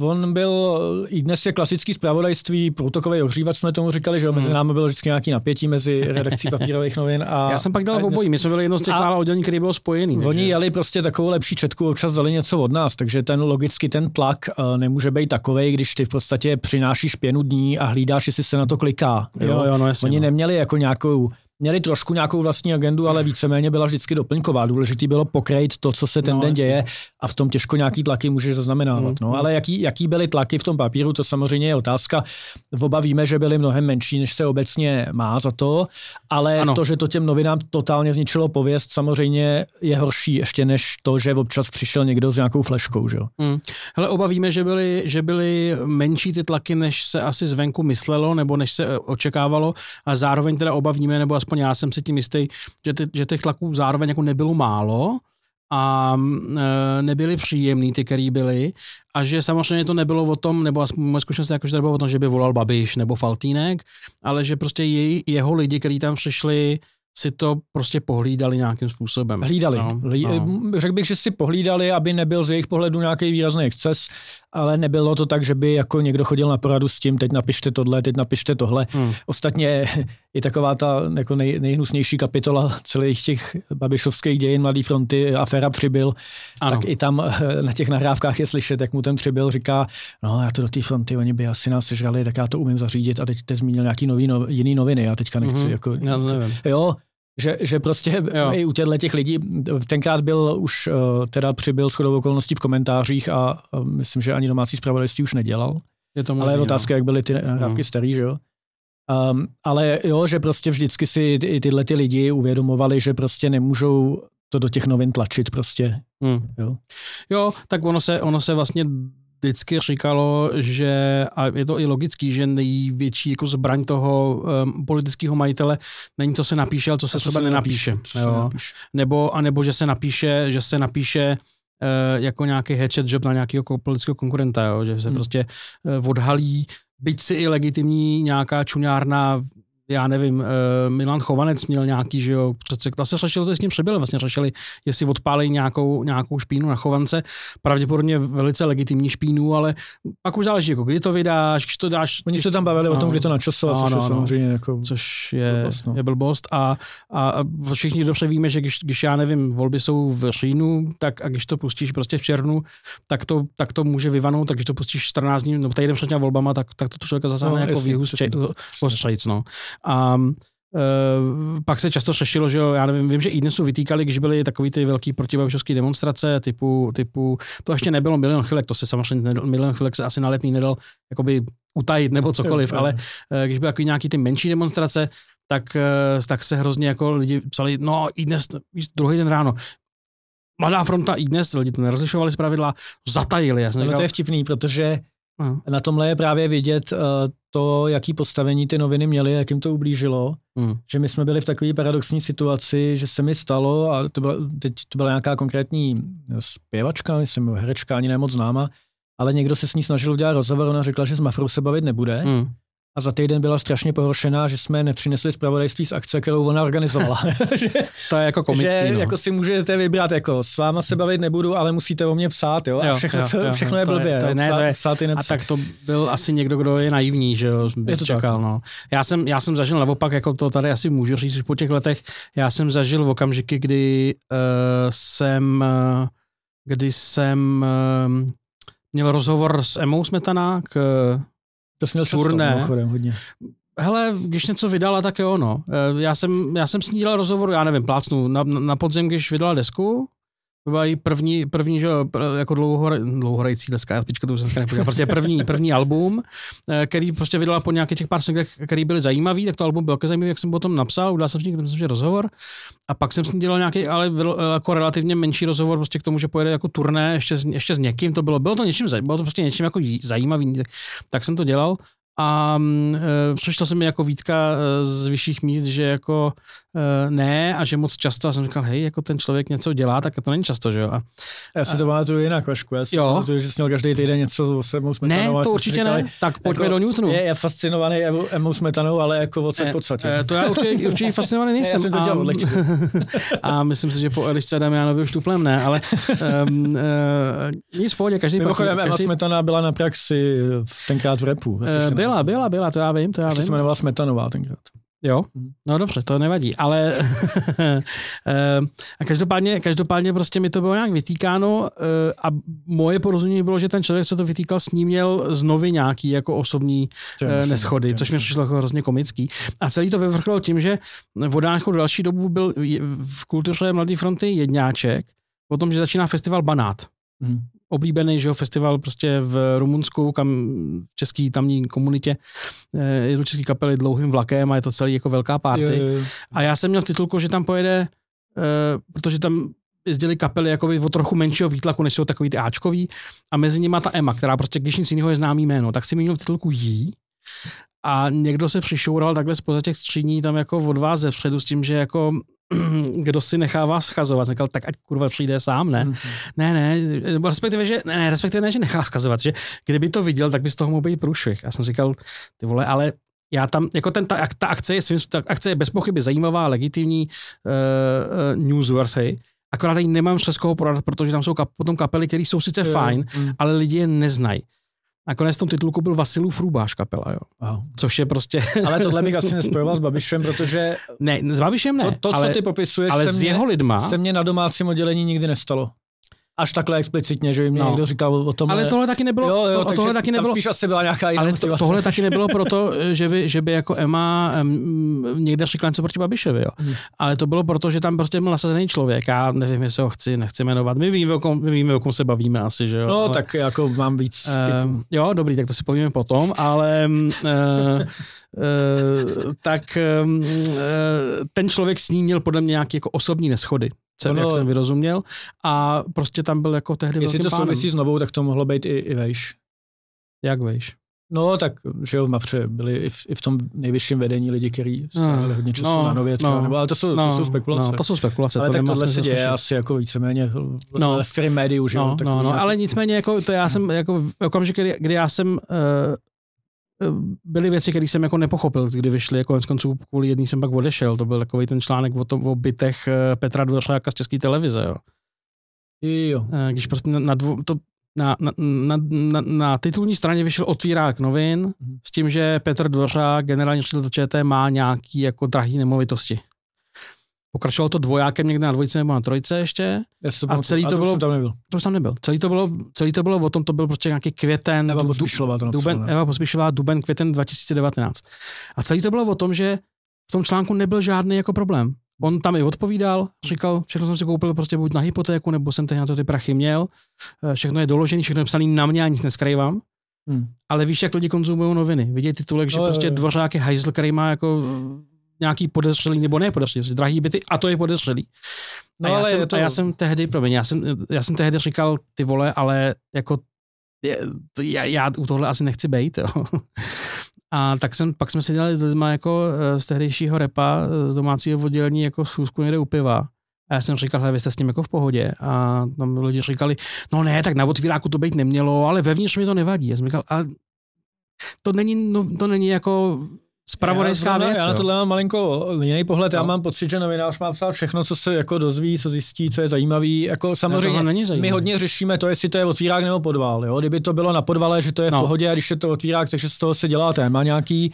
uh, on byl, i dnes je klasický zpravodajství, protokový ohřívač jsme tomu říkali, že hmm. mezi námi bylo vždycky nějaký napětí mezi redakcí papírových novin a... Já jsem pak dal v obojí, my jsme byli jedno z těch mála oddělení, který bylo spojený. Oni takže... jeli prostě takovou lepší četku, občas dali něco od nás, takže ten logicky ten tlak uh, nemůže být takový, když ty v podstatě přinášíš pěnu dní a hlídáš, jestli se na to kliká. Jo, jo, jo no jasně, Oni no. neměli jako nějakou měli trošku nějakou vlastní agendu, ale víceméně byla vždycky doplňková. Důležitý bylo pokrejt to, co se ten no, den děje a v tom těžko nějaký tlaky můžeš zaznamenávat. Mm, no, mm. Ale jaký, jaký byly tlaky v tom papíru, to samozřejmě je otázka. V oba víme, že byly mnohem menší, než se obecně má za to, ale ano. to, že to těm novinám totálně zničilo pověst, samozřejmě je horší ještě než to, že občas přišel někdo s nějakou fleškou. Že? Mm. Hele, oba víme, že byly, že byly menší ty tlaky, než se asi zvenku myslelo, nebo než se očekávalo, a zároveň teda oba víme, nebo aspoň já jsem si tím jistý, že, ty, že těch tlaků zároveň jako nebylo málo a e, nebyly příjemný ty, který byly. A že samozřejmě to nebylo o tom, nebo aspoň moje zkušenost jako, že to nebylo o tom, že by volal Babiš nebo Faltínek, ale že prostě jej, jeho lidi, kteří tam přišli, si to prostě pohlídali nějakým způsobem. Hlídali. No, no. Řekl bych, že si pohlídali, aby nebyl z jejich pohledu nějaký výrazný exces, ale nebylo to tak, že by jako někdo chodil na poradu s tím, teď napište tohle, teď napište tohle. Hmm. Ostatně i taková ta jako nej, nejhnusnější kapitola celých těch babišovských dějin Mladý fronty, aféra Přibyl, ano. tak i tam eh, na těch nahrávkách je slyšet, jak mu ten Přibyl říká, no já to do té fronty, oni by asi nás sežrali, tak já to umím zařídit a teď te zmínil nějaký nový, no, jiný noviny, já teďka nechci, mm-hmm. jako, já nevím. jo, že, že prostě jo. i u těchto těch lidí, tenkrát byl už uh, teda přibyl shodou okolností v komentářích a uh, myslím, že ani domácí zpravodajství už nedělal. Je to možný, ale je otázka, no. jak byly ty nahrávky no. starý, že jo? Um, ale jo, že prostě vždycky si ty, tyhle ty lidi uvědomovali, že prostě nemůžou to do těch novin tlačit prostě. Hmm. Jo. jo, tak ono se, ono se vlastně vždycky říkalo, že, a je to i logický, že největší jako zbraň toho um, politického majitele není, co se napíše, ale co se co třeba se nenapíše. Napíše, jo. Se napíše. Nebo, a nebo že se napíše, že se napíše uh, jako nějaký headset job na nějakého politického konkurenta, jo? že se hmm. prostě uh, odhalí, byť si i legitimní nějaká čuňárna já nevím, uh, Milan Chovanec měl nějaký, že jo, přece, to se řešilo, to s ním přebyli, vlastně řešili, jestli odpálí nějakou, nějakou špínu na Chovance, pravděpodobně velice legitimní špínu, ale pak už záleží, jako kdy to vydáš, když to dáš. Oni se tam bavili no, o tom, kdy to načasovat, no, což no, je samozřejmě jako což je blbost, no. je blbost a, a, a všichni dobře víme, že když, když já nevím, volby jsou v říjnu, tak a když to pustíš prostě v červnu, tak to, tak to může vyvanout, tak když to pustíš 14 dní, nebo týden před volbama, tak, tak to člověka zasáhne no, jako výhus ostřejc, no. A Uh, pak se často řešilo, že jo, já nevím, vím, že i dnesu vytýkali, když byly takový ty velký protibabišovské demonstrace typu, typu, to ještě nebylo milion chvilek, to se samozřejmě nedal, milion chvilek se asi na letní nedal jakoby utajit nebo cokoliv, ale uh, když byly takový nějaký ty menší demonstrace, tak, uh, tak se hrozně jako lidi psali, no i dnes, druhý den ráno, Mladá fronta i dnes, lidi to nerozlišovali z pravidla, zatajili. Já no, to je vtipný, protože Uh. Na tomhle je právě vidět uh, to, jaký postavení ty noviny měly, jak jim to ublížilo. Uh. Že my jsme byli v takové paradoxní situaci, že se mi stalo, a to byla, teď to byla nějaká konkrétní zpěvačka, myslím, herečka, ani nemoc známa, ale někdo se s ní snažil udělat rozhovor, ona řekla, že s Mafrou se bavit nebude. Uh a za týden byla strašně pohoršená, že jsme nepřinesli zpravodajství z akce, kterou ona organizovala. to je jako komický. Že no. jako si můžete vybrat, jako s váma se bavit nebudu, ale musíte o mě psát, jo? A všechno, jo, jo, všechno jo, je blbě. To je, to je, ne, to je, psát, a tak to byl asi někdo, kdo je naivní, že jo, je to čekal, tak. no. Já jsem, já jsem zažil naopak, jako to tady asi můžu říct po těch letech, já jsem zažil v okamžiky, kdy uh, jsem, uh, kdy jsem uh, měl rozhovor s Emou Smetana k to jsi měl často, turné. hodně. Hele, když něco vydala, tak je ono. Já jsem, já jsem s ní dělal rozhovor, já nevím, plácnu, na, na podzem, když vydala desku, to byla i první, první že, jako dlouhore, dlouhorající deska, pička, to už jsem nepodíval, prostě první, první album, eh, který prostě vydala po nějakých těch pár singlech, který byly zajímavý, tak to album bylo zajímavý, jak jsem o tom napsal, udělal jsem s ním jsem rozhovor. A pak jsem s ním dělal nějaký, ale jako relativně menší rozhovor prostě k tomu, že pojede jako turné ještě, ještě s někým, to bylo, bylo to něčím, bylo to prostě něčím jako zajímavý, tak jsem to dělal a e, přišlo se mi jako výtka e, z vyšších míst, že jako e, ne a že moc často. A jsem říkal, hej, jako ten člověk něco dělá, tak to není často, že jo. A, já si to pamatuju jinak, Vašku. Já si jo. pamatuju, že jsi měl každý týden něco o sebou smetanou. Ne, to určitě říkali, ne. Tak pojďme jako, do Newtonu. Je, je fascinovaný Emou smetanou, ale jako od v podstatě. E, to já určitě, určitě fascinovaný nejsem. Ne, já jsem to dělal a, a myslím si, že po Elišce Damianovi už tuplem ne, ale um, uh, nic v pohodě, každý Mimochodem, Emma Smetana byla na praxi tenkrát v repu. Byla, byla, byla, to já vím, to já Ještě vím. se jmenovala Smetanová tenkrát. Jo, mhm. no dobře, to nevadí, ale eh, a každopádně, každopádně prostě mi to bylo nějak vytýkáno eh, a moje porozumění bylo, že ten člověk, co to vytýkal, s ním měl znovu nějaký jako osobní eh, neschody, což mi přišlo jako hrozně komický. A celý to vyvrcholilo tím, že v Odáňchu další dobu byl v kultuře Mladé fronty jedňáček o tom, že začíná festival Banát. Hmm oblíbený že jo, festival prostě v Rumunsku, kam v české tamní komunitě eh, jedu český kapely dlouhým vlakem a je to celý jako velká party. Je, je, je. A já jsem měl v titulku, že tam pojede, uh, protože tam jezdili kapely jakoby o trochu menšího výtlaku, než jsou takový ty Ačkový a mezi nimi ta Emma, která prostě když nic jiného je známý jméno, tak si měl v titulku jí a někdo se přišoural takhle spoza těch stříní tam jako od vás ze předu s tím, že jako kdo si nechává schazovat. Říkal, tak ať kurva přijde sám, ne? Mm-hmm. Ne, ne, respektive, že, ne, respektive ne, že nechá schazovat, že kdyby to viděl, tak by z toho mohl být průšvih. Já jsem říkal, ty vole, ale já tam, jako ten, ta, ta akce je svým, ta akce je bez pochyby zajímavá, legitimní, uh, uh, newsworthy, akorát tady nemám přes koho podat, protože tam jsou kap, potom kapely, které jsou sice fajn, mm. ale lidi je neznají. Nakonec v tom titulku byl Vasilův Růbáš kapela, jo. Aha. Což je prostě... ale tohle bych asi nespojoval s Babišem, protože... Ne, s Babišem ne. To, to ale, co ty popisuješ, ale se s mě, jeho lidma... se mě na domácím oddělení nikdy nestalo až takhle explicitně, že by mě no. někdo říkal o tom. Ale tohle taky nebylo. Jo, jo, to, tohle taky nebylo. spíš asi byla nějaká jiná Ale to, tohle taky nebylo proto, že by, že by jako Emma um, někde řekla něco proti Babišovi, jo. Hmm. Ale to bylo proto, že tam prostě byl nasazený člověk. Já nevím, jestli ho chci, nechci jmenovat. My víme, o kom, my víme, o kom se bavíme asi, že jo. No, ale, tak jako mám víc uh, Jo, dobrý, tak to si povíme potom, ale Uh, tak um, uh, ten člověk s ním měl podle mě nějaký jako osobní neschody jsem, ono, jak jsem vyrozuměl. A prostě tam byl jako tehdy Jestli to pánem. souvisí s novou, tak to mohlo být i, i vejš. Jak vejš? No, tak, že jo, v Mavře byli i v, i v tom nejvyšším vedení lidi, kteří strávili no, hodně času no, na nově třeba, no, nebo, ale to jsou, no, to jsou spekulace. No, to jsou spekulace. Ale to tak tohle se děje asi jako víceméně no, kterým médiu, že no, no, no, ale nicméně, jako, to já jsem, jako okamžik, kdy, kdy já jsem uh, byly věci, které jsem jako nepochopil, kdy vyšly, jako konec konců kvůli jedný jsem pak odešel. To byl takový ten článek o, tom, o bytech eh, Petra Dvořáka z České televize. Jo. Jo. Eh, když prostě na, na, dvo, to, na, na, na, na, na titulní straně vyšel otvírák novin mm. s tím, že Petr Dvořák, generální ředitel ČT, má nějaký jako drahý nemovitosti. Pokračovalo to dvojákem někde na dvojce nebo na trojce ještě. to a celý to, to bylo, tam nebyl. To už tam nebyl. Celý to bylo, celý to bylo o tom, to byl prostě nějaký květen. Eva Pospíšilová to napsala, duben, Eva Pospíšilová, duben, květen 2019. A celý to bylo o tom, že v tom článku nebyl žádný jako problém. On tam i odpovídal, říkal, všechno jsem si koupil prostě buď na hypotéku, nebo jsem teď na to ty prachy měl. Eh, všechno je doložené, všechno je psané na mě, a nic neskrývám. Hmm. Ale víš, jak lidi konzumují noviny. Vidějí titulek, že no, prostě jo, jo. dvořák je hajzl, který má jako nějaký podezřelý nebo ne podezřelý, drahý byty a to je podezřelý. No, a, já ale jsem, to... a já jsem tehdy, promiň, já jsem, já jsem tehdy říkal, ty vole, ale jako já, já u tohle asi nechci být. Jo. A tak jsem, pak jsme si dělali s lidma jako eh, z tehdejšího repa, z domácího oddělení jako schůzku někde u piva. A já jsem říkal, hele, vy jste s tím jako v pohodě. A tam lidi říkali, no ne, tak na otvíráku to být nemělo, ale vevnitř mi to nevadí. Já jsem říkal, a to není, no, to není jako spravodajská věc. Já na tohle mám malinko jiný pohled. No. Já mám pocit, že novinář má psát všechno, co se jako dozví, co zjistí, co je zajímavý. Jako samozřejmě, není zajímavý. my hodně řešíme to, jestli to je otvírák nebo podval. Jo? Kdyby to bylo na podvale, že to je v no. pohodě a když je to otvírák, takže z toho se dělá téma nějaký.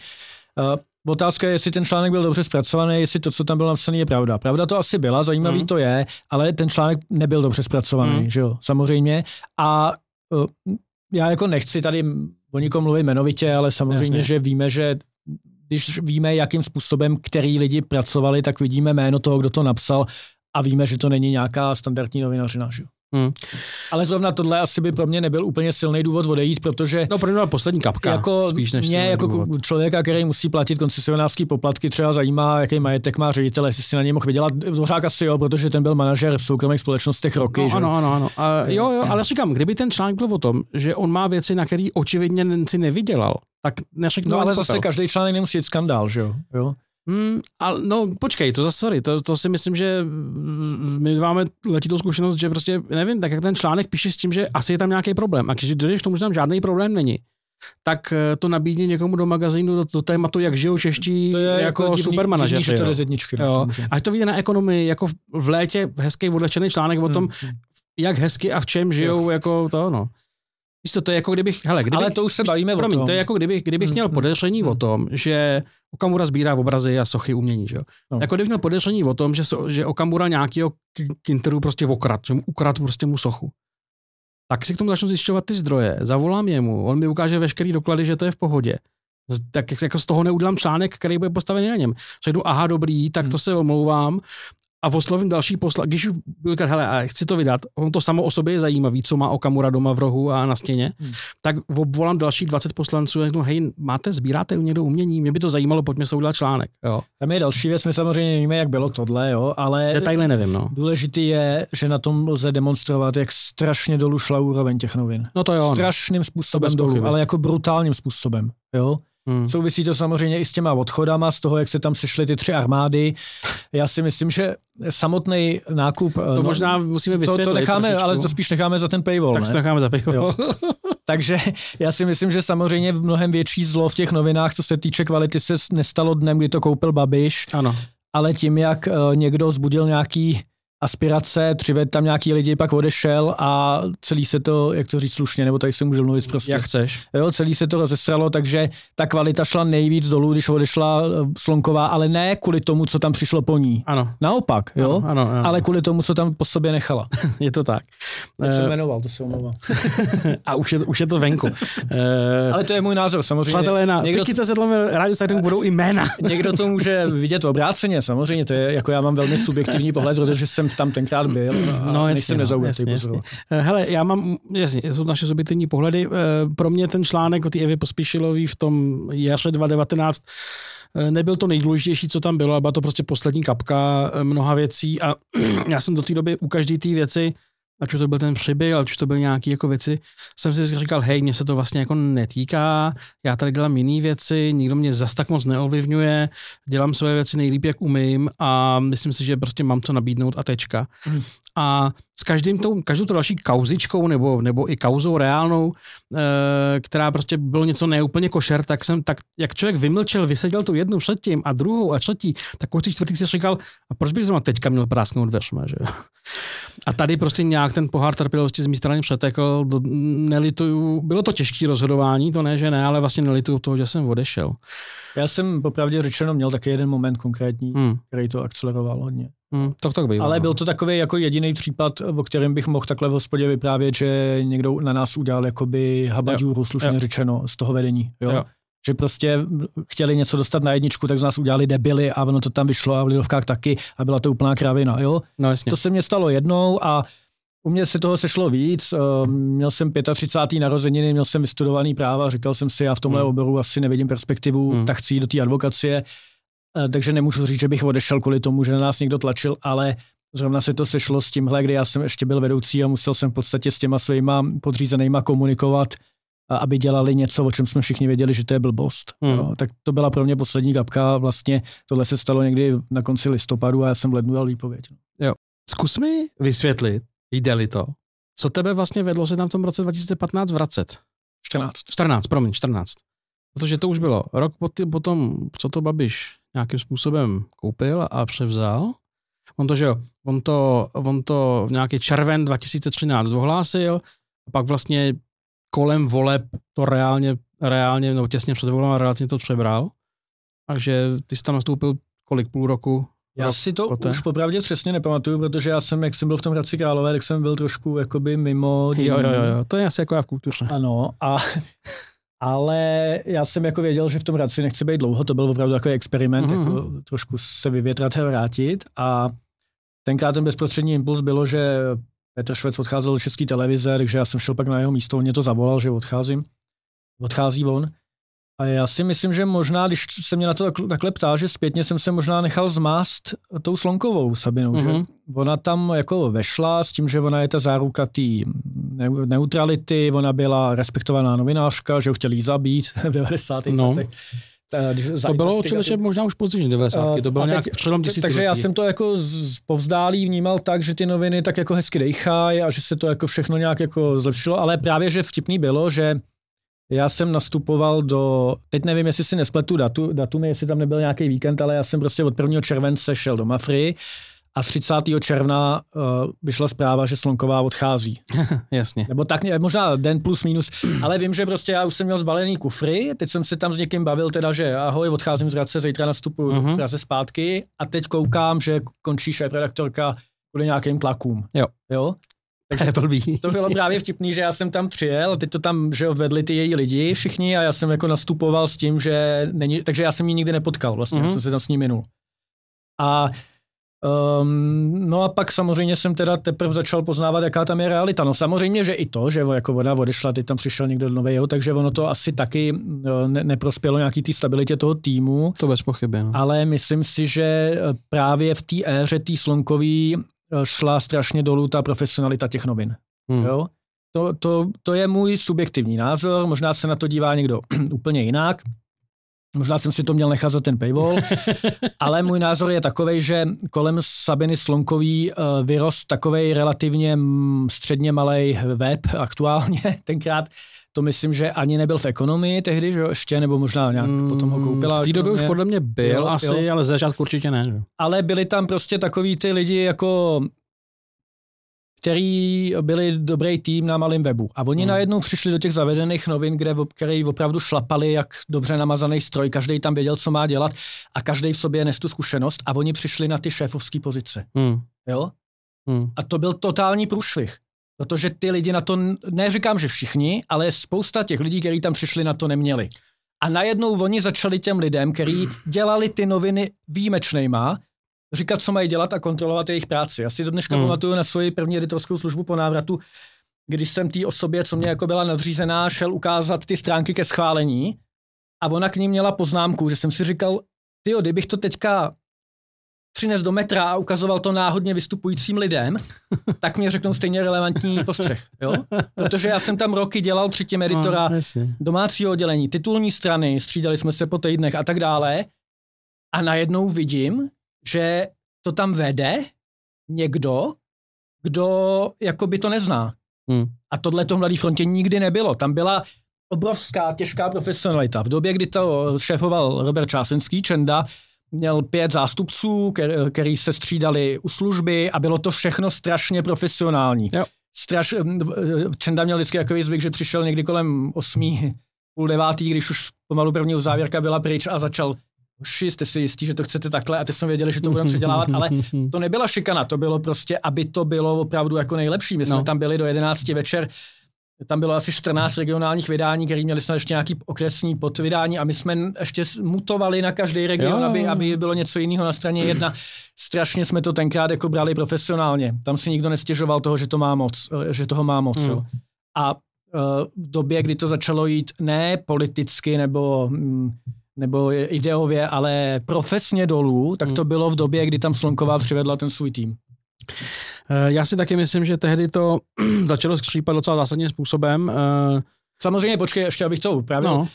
Uh, Otázka je, jestli ten článek byl dobře zpracovaný, jestli to, co tam bylo napsané, je pravda. Pravda to asi byla, zajímavý mm. to je, ale ten článek nebyl dobře zpracovaný, mm. že jo, samozřejmě. A uh, já jako nechci tady o nikom mluvit jmenovitě, ale samozřejmě, Jasně. že víme, že když víme, jakým způsobem který lidi pracovali, tak vidíme jméno toho, kdo to napsal a víme, že to není nějaká standardní novinařina. Že? Hmm. Ale zrovna tohle asi by pro mě nebyl úplně silný důvod odejít, protože... No, pro mě poslední kapka, jako spíš než Mě jako důvod. člověka, který musí platit koncesionářský poplatky, třeba zajímá, jaký majetek má ředitel, jestli si na něj mohl vydělat. Dvořák asi jo, protože ten byl manažer v soukromých společnostech roky. No, že? Ano, ano, ano. A jo, jo, ale říkám, kdyby ten článek byl o tom, že on má věci, na které očividně si nevydělal, tak neřeknu. No ale zase každý článek nemusí být skandál, že jo? jo? Hmm, ale no počkej, to zase sorry, to, to si myslím, že my máme letitou zkušenost, že prostě, nevím, tak jak ten článek píše s tím, že asi je tam nějaký problém a když dojdeš k tomu, že tam žádný problém není, tak eh, to nabídně někomu do magazínu, do, do tématu, jak žijou čeští to je jako, jako supermanažeři. Divný, to jedničky, jo. Ať to vyjde na ekonomii, jako v létě hezký odlečený článek o tom, hmm, hmm. jak hezky a v čem žijou, jo. jako to, no. Víš to, to je jako kdybych, hele, kdybych, Ale to už se bavíme promiň, o tom. to je jako kdybych, kdybych měl mm, mm, podezření o mm. tom, že Okamura sbírá obrazy a sochy umění, že jo. No. Jako kdybych měl podezření o tom, že, že Okamura nějakého Kinteru prostě okrad, že mu ukrad prostě mu sochu. Tak si k tomu začnu zjišťovat ty zdroje, zavolám jemu, on mi ukáže veškerý doklady, že to je v pohodě. Tak jako z toho neudělám článek, který bude postavený na něm. Řeknu, aha, dobrý, tak to se omlouvám, a oslovím další posla, když už byl hele, a chci to vydat, on to samo o sobě je zajímavý, co má Okamura doma v rohu a na stěně, hmm. tak obvolám další 20 poslanců a řeknu, hej, máte, sbíráte u někdo umění, mě by to zajímalo, pojďme se udělat článek. Jo. Tam je další věc, my samozřejmě nevíme, jak bylo tohle, jo, ale detaily nevím, no. důležitý je, že na tom lze demonstrovat, jak strašně dolů šla úroveň těch novin. No to jo. No. Strašným způsobem dolů, ale jako brutálním způsobem, jo. Hmm. Souvisí to samozřejmě i s těma odchodama, z toho, jak se tam sešly ty tři armády. Já si myslím, že samotný nákup... To no, možná musíme vysvětlit. To, to necháme, trošičku. ale to spíš necháme za ten paywall. Tak ne? to necháme za paywall. Takže já si myslím, že samozřejmě v mnohem větší zlo v těch novinách, co se týče kvality, se nestalo dnem, kdy to koupil Babiš. Ano. Ale tím, jak eh, někdo zbudil nějaký aspirace, přived tam nějaký lidi, pak odešel a celý se to, jak to říct slušně, nebo tady se může mluvit prostě. Jak chceš. Jo, celý se to rozesralo, takže ta kvalita šla nejvíc dolů, když odešla eh, Slonková, ale ne kvůli tomu, co tam přišlo po ní. Ano. Naopak, jo, ano, ano, ano. ale kvůli tomu, co tam po sobě nechala. je to tak. Jak se eh, jmenoval, to se omlouvám. a už je, už je to venku. Eh, ale to je můj názor, samozřejmě. Přátelé, na někdo... se rádi se budou jména. někdo to může vidět obráceně, samozřejmě, to je, jako já mám velmi subjektivní pohled, protože jsem tam tenkrát byl a no, nejsem no, nezaujatý jasně, eh, Hele, já mám, jasně, jsou naše subjektivní pohledy. Eh, pro mě ten článek o té Evě Pospíšilový v tom jaře 2019 eh, nebyl to nejdůležitější, co tam bylo, ale byla to prostě poslední kapka mnoha věcí a já jsem do té doby u každé té věci ať už to byl ten přibyl, ať už to byly nějaké jako věci, jsem si říkal, hej, mě se to vlastně jako netýká, já tady dělám jiné věci, nikdo mě zas tak moc neovlivňuje, dělám své věci nejlíp, jak umím a myslím si, že prostě mám co nabídnout a tečka. Mm. A s každým tou, každou tou další kauzičkou nebo, nebo i kauzou reálnou, e, která prostě bylo něco neúplně košer, tak jsem, tak jak člověk vymlčel, vyseděl tu jednu předtím a druhou a třetí, tak už čtvrtý si říkal, a proč bych zrovna teďka měl prásknout dveřma, že A tady prostě nějak ten pohár trpělivosti z mé strany přetekl, do, nelituju, bylo to těžké rozhodování, to ne, že ne, ale vlastně nelituju toho, že jsem odešel. Já jsem popravdě řečeno měl taky jeden moment konkrétní, hmm. který to akceleroval hodně. Hmm, tak tak bývá, Ale no. byl to takový jako jediný případ, o kterém bych mohl takhle v hospodě vyprávět, že někdo na nás udělal jakoby habadžůru, slušně jo. řečeno, z toho vedení. Jo? Jo. Že prostě chtěli něco dostat na jedničku, tak z nás udělali debily a ono to tam vyšlo a v Lidovkách taky a byla to úplná kravina. Jo? No, jasně. To se mně stalo jednou a u mě se toho sešlo víc. Ehm, měl jsem 35. narozeniny, měl jsem vystudovaný práva, říkal jsem si, já v tomhle hmm. oboru asi nevidím perspektivu, hmm. tak chci jít do té advokacie. Eh, takže nemůžu říct, že bych odešel kvůli tomu, že na nás někdo tlačil, ale zrovna se to sešlo s tímhle, kdy já jsem ještě byl vedoucí a musel jsem v podstatě s těma svýma podřízenýma komunikovat, aby dělali něco, o čem jsme všichni věděli, že to je blbost. Hmm. No, tak to byla pro mě poslední kapka. Vlastně tohle se stalo někdy na konci listopadu a já jsem v lednu dal výpověď. No. Jo. Zkus mi vysvětlit, jde-li to, co tebe vlastně vedlo se tam v tom roce 2015 vracet? 14. 14, promiň, 14. Protože to už bylo rok potom, co to Babiš nějakým způsobem koupil a převzal. On to, že jo, on to, on to v nějaký červen 2013 ohlásil a pak vlastně kolem voleb to reálně, reálně, no těsně před volem reálně to přebral. Takže ty jsi tam nastoupil kolik, půl roku? Já rok si to poté? už popravdě přesně nepamatuju, protože já jsem, jak jsem byl v tom Hradci Králové, tak jsem byl trošku jakoby mimo. Jo, jo, jo, to je asi jako já v kultuře. Ano, a ale já jsem jako věděl, že v tom Hradci nechci být dlouho, to byl opravdu takový experiment, mm-hmm. jako trošku se vyvětrat a vrátit a tenkrát ten bezprostřední impuls bylo, že Petr Švec odcházel do české televize, takže já jsem šel pak na jeho místo, on mě to zavolal, že odcházím. Odchází on. A já si myslím, že možná, když se mě na to takhle ptá, že zpětně jsem se možná nechal zmást tou Slonkovou Sabinou, mm-hmm. že mhm. ona tam jako vešla s tím, že ona je ta záruka té neutrality, ona byla respektovaná novinářka, že ho chtěli zabít v 90. No. letech. To bylo člověče možná už později 90. To bylo nějak teď, přelom Takže já jsem to jako z povzdálí vnímal tak, že ty noviny tak jako hezky dejchají a že se to jako všechno nějak jako zlepšilo, ale právě, že vtipný bylo, že já jsem nastupoval do, teď nevím, jestli si nespletu datu, datumy, jestli tam nebyl nějaký víkend, ale já jsem prostě od 1. července šel do Mafry a 30. června uh, vyšla zpráva, že Slonková odchází. Jasně. Nebo tak možná den plus minus, ale vím, že prostě já už jsem měl zbalený kufry, teď jsem se tam s někým bavil teda, že ahoj, odcházím z Hradce, zítra nastupuju uh-huh. do Praze zpátky a teď koukám, že končí šéf redaktorka kvůli nějakým tlakům. Jo. jo? Takže to, to bylo právě vtipný, že já jsem tam přijel, teď to tam, že vedli ty její lidi všichni a já jsem jako nastupoval s tím, že není, takže já jsem ji nikdy nepotkal vlastně, mm-hmm. já mhm. jsem se tam s ní minul. A Um, no a pak samozřejmě jsem teda teprve začal poznávat, jaká tam je realita. No samozřejmě, že i to, že jako voda odešla, teď tam přišel někdo nový, takže ono to asi taky eh, ne, neprospělo nějaký té stabilitě toho týmu. To bez pochyby. No. Ale myslím si, že eh, právě v té éře té slonkový šla strašně dolů ta profesionalita těch novin. Hmm. Jo? To, to, to je můj subjektivní názor, možná se na to dívá někdo úplně jinak. Možná jsem si to měl nechat za ten paywall, ale můj názor je takový, že kolem Sabiny Slonkový uh, vyrost takový relativně středně malý web aktuálně tenkrát, to myslím, že ani nebyl v ekonomii tehdy, že jo, ještě, nebo možná nějak mm, potom ho koupila. V té době už podle mě byl jo, asi, jo. ale začátku určitě ne. Že? Ale byli tam prostě takový ty lidi jako který byli dobrý tým na malém webu. A oni hmm. najednou přišli do těch zavedených novin, kde který opravdu šlapali jak dobře namazaný stroj, každý tam věděl, co má dělat a každý v sobě nes tu zkušenost a oni přišli na ty šéfovské pozice. Hmm. Jo? Hmm. A to byl totální průšvih. Protože ty lidi na to, neříkám, že všichni, ale spousta těch lidí, kteří tam přišli, na to neměli. A najednou oni začali těm lidem, kteří dělali ty noviny výjimečnejma, říkat, co mají dělat a kontrolovat jejich práci. Já si do dneška hmm. pamatuju na svoji první editorskou službu po návratu, když jsem té osobě, co mě jako byla nadřízená, šel ukázat ty stránky ke schválení a ona k ní měla poznámku, že jsem si říkal, ty kdybych to teďka přines do metra a ukazoval to náhodně vystupujícím lidem, tak mě řeknou stejně relevantní postřeh. Jo? Protože já jsem tam roky dělal předtím editora no, domácího oddělení, titulní strany, střídali jsme se po týdnech a tak dále. A najednou vidím, že to tam vede někdo, kdo jako by to nezná. Hmm. A tohle to v Mladé frontě nikdy nebylo. Tam byla obrovská, těžká profesionalita. V době, kdy to šéfoval Robert Čásenský, Čenda, měl pět zástupců, který se střídali u služby a bylo to všechno strašně profesionální. Jo. Straš, Čenda měl vždycky takový zvyk, že přišel někdy kolem osmí, půl devátý, když už pomalu první závěrka byla pryč a začal Uši, jste si jistí, že to chcete takhle a ty jsme věděli, že to budeme předělávat, ale to nebyla šikana, to bylo prostě, aby to bylo opravdu jako nejlepší. My jsme no. tam byli do 11 večer, tam bylo asi 14 regionálních vydání, které měli jsme ještě nějaký okresní podvydání a my jsme ještě mutovali na každý region, aby, aby bylo něco jiného na straně jedna. Strašně jsme to tenkrát jako brali profesionálně. Tam si nikdo nestěžoval toho, že to má moc, eh, že toho má moc. Mm. Jo. A uh, v době, kdy to začalo jít ne politicky nebo mm, nebo ideově, ale profesně dolů, tak to mm. bylo v době, kdy tam Slonková přivedla ten svůj tým. Já si taky myslím, že tehdy to začalo skřípat docela zásadním způsobem. Samozřejmě, počkej, ještě abych to upravil. No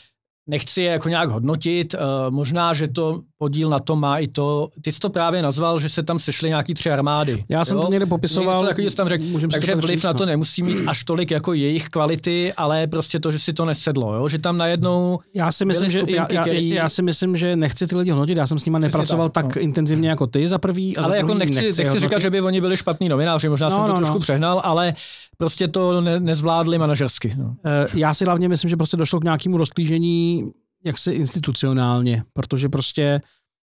nechci je jako nějak hodnotit, uh, možná, že to podíl na to má i to, ty jsi to právě nazval, že se tam sešly nějaký tři armády. Já jsem jo? to někde popisoval. Někde takový, tam řek, takže vliv na to nemusí mít až tolik jako jejich kvality, ale prostě to, že si to nesedlo, jo? že tam najednou já si myslím, že, já, já, který... já, si myslím, že nechci ty lidi hodnotit, já jsem s nimi nepracoval tak, tak no. intenzivně jako ty za prvý. A ale za jako nechci, nechci, nechci říkat, že by oni byli špatní novináři, možná no, jsem to no, trošku no. přehnal, ale prostě to ne, nezvládli manažersky. No. Eh, já si hlavně myslím, že prostě došlo k nějakému rozklížení jaksi institucionálně, protože prostě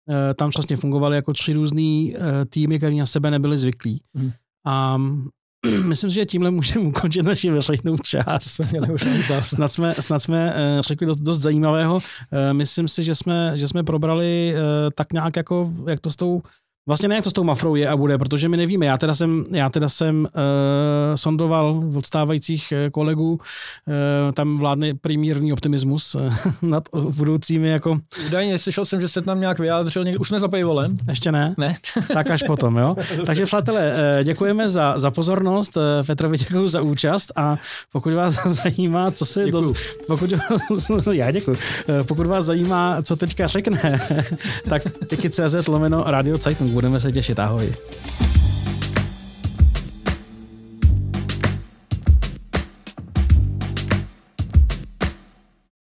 uh, tam vlastně fungovaly jako tři různý uh, týmy, které na sebe nebyly zvyklí. Hmm. A myslím si, že tímhle můžeme ukončit naši veřejnou část. snad jsme, snad jsme řekli dost, dost zajímavého. Myslím si, že jsme, že jsme probrali tak nějak jako, jak to s tou Vlastně ne, jak to s tou Mafrou je a bude, protože my nevíme. Já teda jsem, já teda jsem uh, sondoval od stávajících eh, kolegů, uh, tam vládne primírní optimismus uh, nad budoucími jako... Údajně, slyšel jsem, že se tam nějak vyjádřil, někdy, už za volem. Ještě ne? Ne. tak až potom, jo. Takže přátelé, děkujeme za, za pozornost, Petrovi děkuji za účast a pokud vás zajímá, co se... Dost, pokud vás, já děkuji. Pokud vás zajímá, co teďka řekne, tak CZ lomeno Radio Zeitung budeme se těšit. Ahoj.